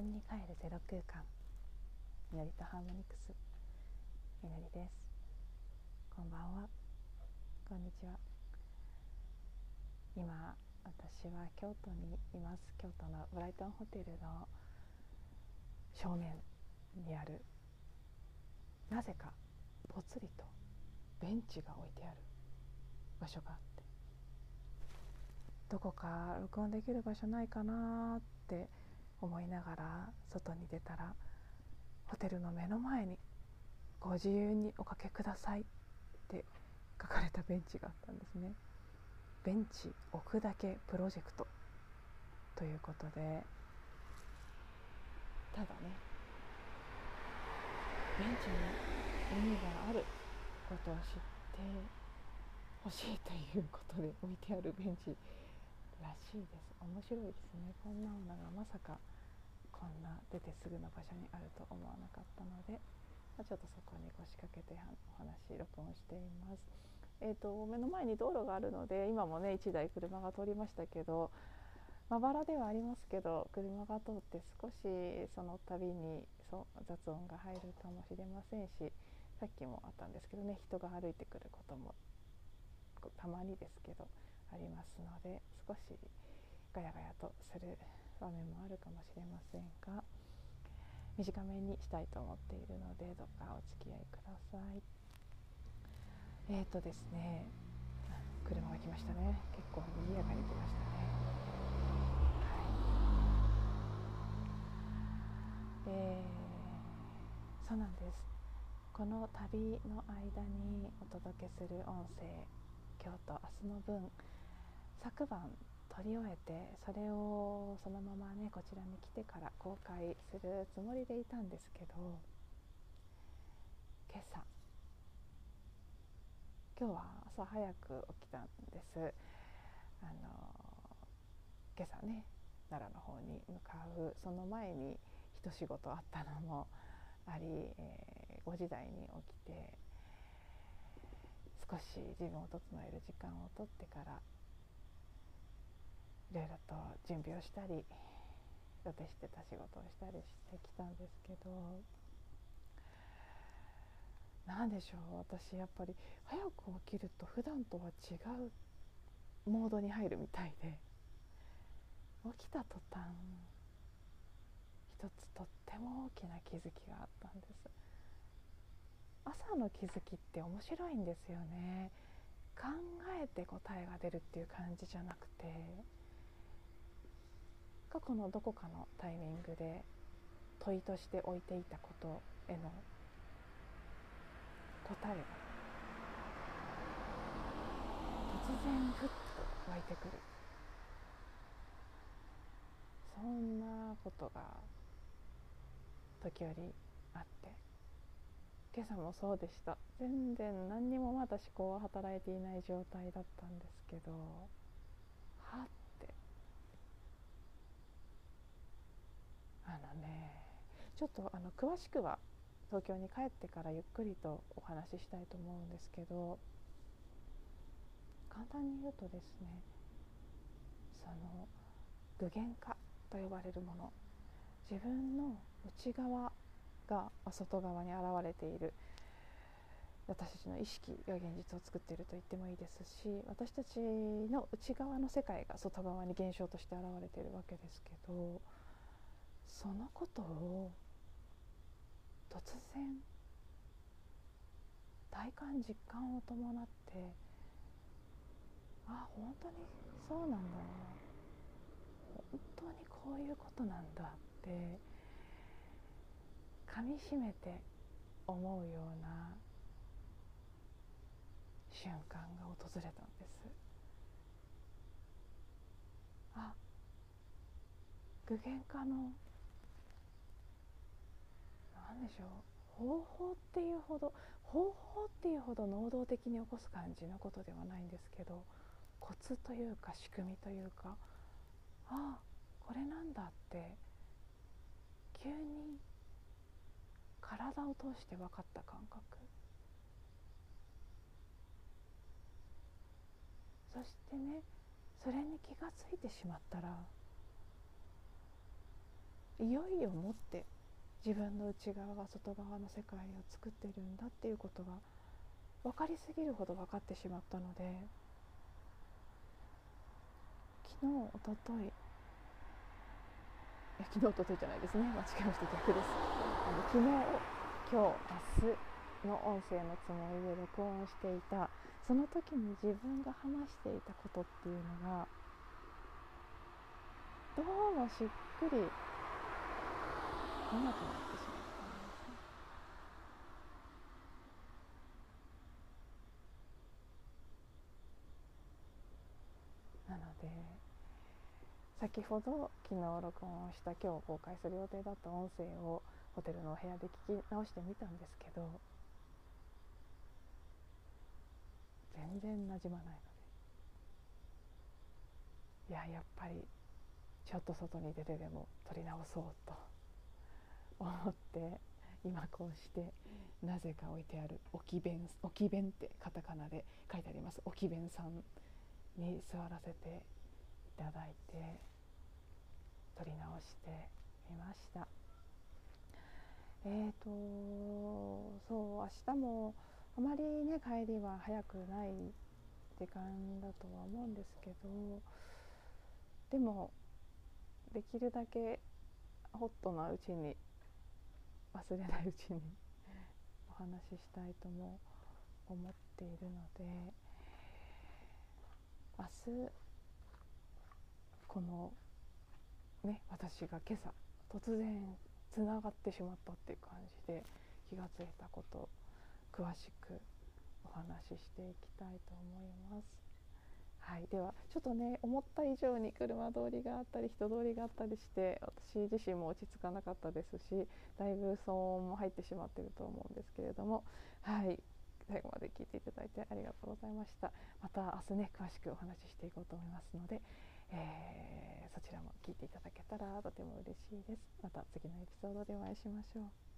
分に帰るゼロ空間みのりとハーモニクスみのりです。こんばんは。こんにちは。今私は京都にいます。京都のブライトンホテルの正面にあるなぜかぽつりとベンチが置いてある場所があって。どこか録音できる場所ないかなって思いながら外に出たらホテルの目の前に「ご自由におかけください」って書かれたベンチがあったんですね。ベンチ置くだけプロジェクトということでただねベンチに意味があることを知ってほしいということで置いてあるベンチらしいです面白いですねこんなものがまさかこんな出てすぐの場所にあると思わなかったので、まあ、ちょっとそこに腰掛けてお話録音しています。えーと、目の前に道路があるので今もね1台車が通りましたけどまばらではありますけど車が通って少しその度にそ雑音が入るかもしれませんしさっきもあったんですけどね人が歩いてくることもたまにですけどありますので少しガヤガヤとする場面もあるかもしれませんが短めにしたいと思っているのでどうかお付き合いください。えっ、ー、とですね車が来ましたね。結構賑やかに来ましたね。はい。えー、そうなんです。この旅の間にお届けする音声今日と明日の分昨晩撮り終えてそれをそのままねこちらに来てから公開するつもりでいたんですけど今朝今日は朝早く起きたんです。あの今朝ね奈良の方に向かうその前に一仕事あったのもあり、えー、5時台に起きて少し自分を整える時間をとってからろいろと準備をしたり予定してた仕事をしたりしてきたんですけど何でしょう私やっぱり早く起きると普段とは違うモードに入るみたいで起きた途端一つとっても大きな気づきがあったんです。朝の気づきって面白いんですよね。考えて答えが出るっていう感じじゃなくて過去のどこかのタイミングで問いとして置いていたことへの答えが突然ふっと湧いてくる。そんなことが時折あって。今朝もそうでした。全然何にもまだ思考は働いていない状態だったんですけどはっあのねちょっとあの詳しくは東京に帰ってからゆっくりとお話ししたいと思うんですけど簡単に言うとですねその具現化と呼ばれるもの自分の内側が外側に現れている私たちの意識が現実を作っていると言ってもいいですし私たちの内側の世界が外側に現象として現れているわけですけどそのことを突然体感実感を伴ってあ本当にそうなんだな。本当にこういうことなんだってかみしめて思うような瞬間が訪れたんです。あ具現化の何でしょう。方法っていうほど方法っていうほど能動的に起こす感じのことではないんですけどコツというか仕組みというかああこれなんだって急に体を通して分かった感覚。そしてねそれに気が付いてしまったらいよいよもって自分の内側が外側の世界を作ってるんだっていうことが分かりすぎるほど分かってしまったので昨日おとといいや昨日おとといじゃないですね。間違えました逆です。あの昨日今日明日の音声のつもりで録音していたその時に自分が話していたことっていうのがどうもしっくり来なくなってしまったんですね。なので先ほど昨日録音をした今日公開する予定だった音声をホテルのお部屋で聞き直してみたんですけど全然なじまないのでいややっぱりちょっと外に出てでも撮り直そうと思って今こうしてなぜか置いてある置き弁置き弁ってカタカナで書いてあります。置き弁さんに座らせていただいて撮り直してみました。えーとそう明日もあまりね帰りは早くない時間だとは思うんですけどでもできるだけホットなうちに忘れないうちにお話ししたいとも思っているので明日このね私が今朝突然つながってしまったっていう感じで気がついたこと詳しくお話ししていきたいと思います。はい、ではちょっとね思った以上に車通りがあったり人通りがあったりして私自身も落ち着かなかったですしだいぶ騒音も入ってしまっていると思うんですけれどもはい最後まで聞いていただいてありがとうございました。また明日ね詳しくお話ししていこうと思いますので、えー、そちらも聞いていただけたらとても嬉しいです。また次のエピソードでお会いしましょう。